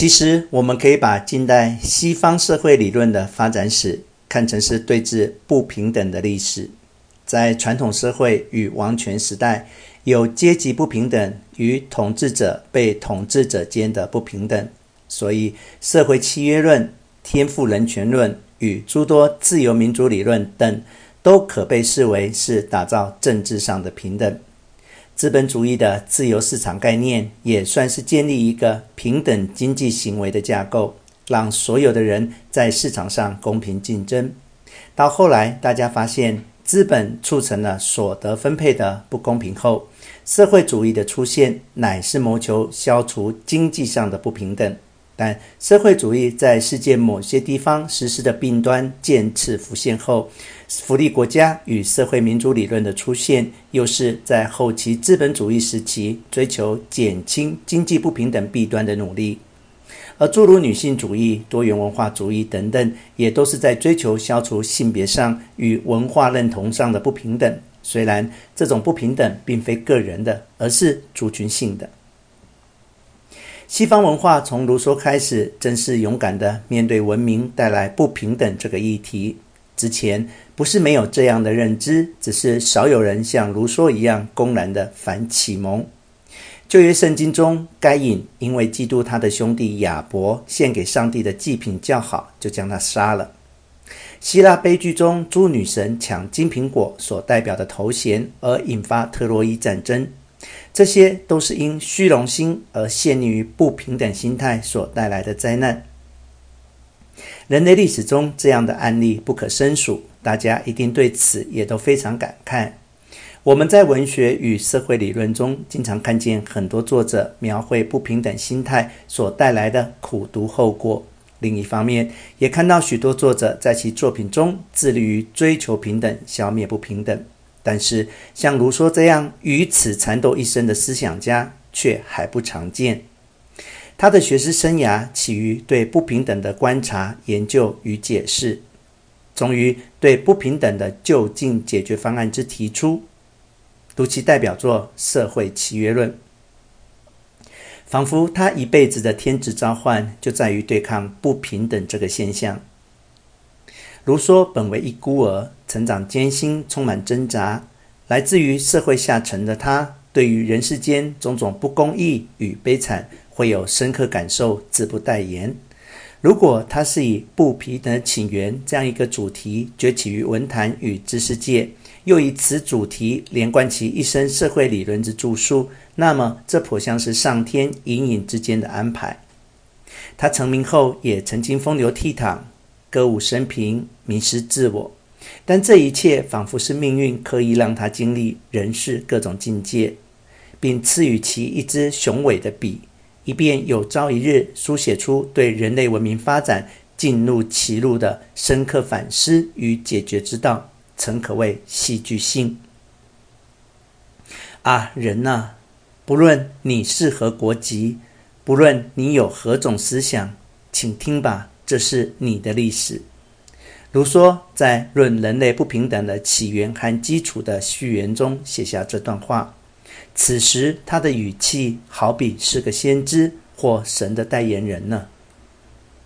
其实，我们可以把近代西方社会理论的发展史看成是对峙不平等的历史。在传统社会与王权时代，有阶级不平等与统治者被统治者间的不平等，所以社会契约论、天赋人权论与诸多自由民主理论等，都可被视为是打造政治上的平等。资本主义的自由市场概念也算是建立一个平等经济行为的架构，让所有的人在市场上公平竞争。到后来，大家发现资本促成了所得分配的不公平后，社会主义的出现乃是谋求消除经济上的不平等。但社会主义在世界某些地方实施的弊端渐次浮现后，福利国家与社会民主理论的出现，又是在后期资本主义时期追求减轻经济不平等弊端的努力。而诸如女性主义、多元文化主义等等，也都是在追求消除性别上与文化认同上的不平等。虽然这种不平等并非个人的，而是族群性的。西方文化从卢梭开始，正式勇敢地面对文明带来不平等这个议题。之前不是没有这样的认知，只是少有人像卢梭一样公然地反启蒙。旧约圣经中，该隐因为嫉妒他的兄弟亚伯献给上帝的祭品较好，就将他杀了。希腊悲剧中，诸女神抢金苹果所代表的头衔，而引发特洛伊战争。这些都是因虚荣心而陷溺于不平等心态所带来的灾难。人类历史中这样的案例不可胜数，大家一定对此也都非常感慨。我们在文学与社会理论中，经常看见很多作者描绘不平等心态所带来的苦毒后果。另一方面，也看到许多作者在其作品中致力于追求平等，消灭不平等。但是，像卢梭这样与此缠斗一生的思想家却还不常见。他的学识生涯起于对不平等的观察、研究与解释，终于对不平等的就近解决方案之提出。读其代表作《社会契约论》，仿佛他一辈子的天职召唤就在于对抗不平等这个现象。如说本为一孤儿，成长艰辛，充满挣扎。来自于社会下层的他，对于人世间种种不公义与悲惨，会有深刻感受，自不待言。如果他是以不平等起源这样一个主题崛起于文坛与知识界，又以此主题连贯其一生社会理论之著述，那么这颇像是上天隐隐之间的安排。他成名后，也曾经风流倜傥。歌舞升平，迷失自我，但这一切仿佛是命运刻意让他经历人世各种境界，并赐予其一支雄伟的笔，以便有朝一日书写出对人类文明发展进入歧路的深刻反思与解决之道，诚可谓戏剧性。啊，人呐，不论你是何国籍，不论你有何种思想，请听吧。这是你的历史。卢梭在《论人类不平等的起源和基础》的序言中写下这段话。此时他的语气好比是个先知或神的代言人呢。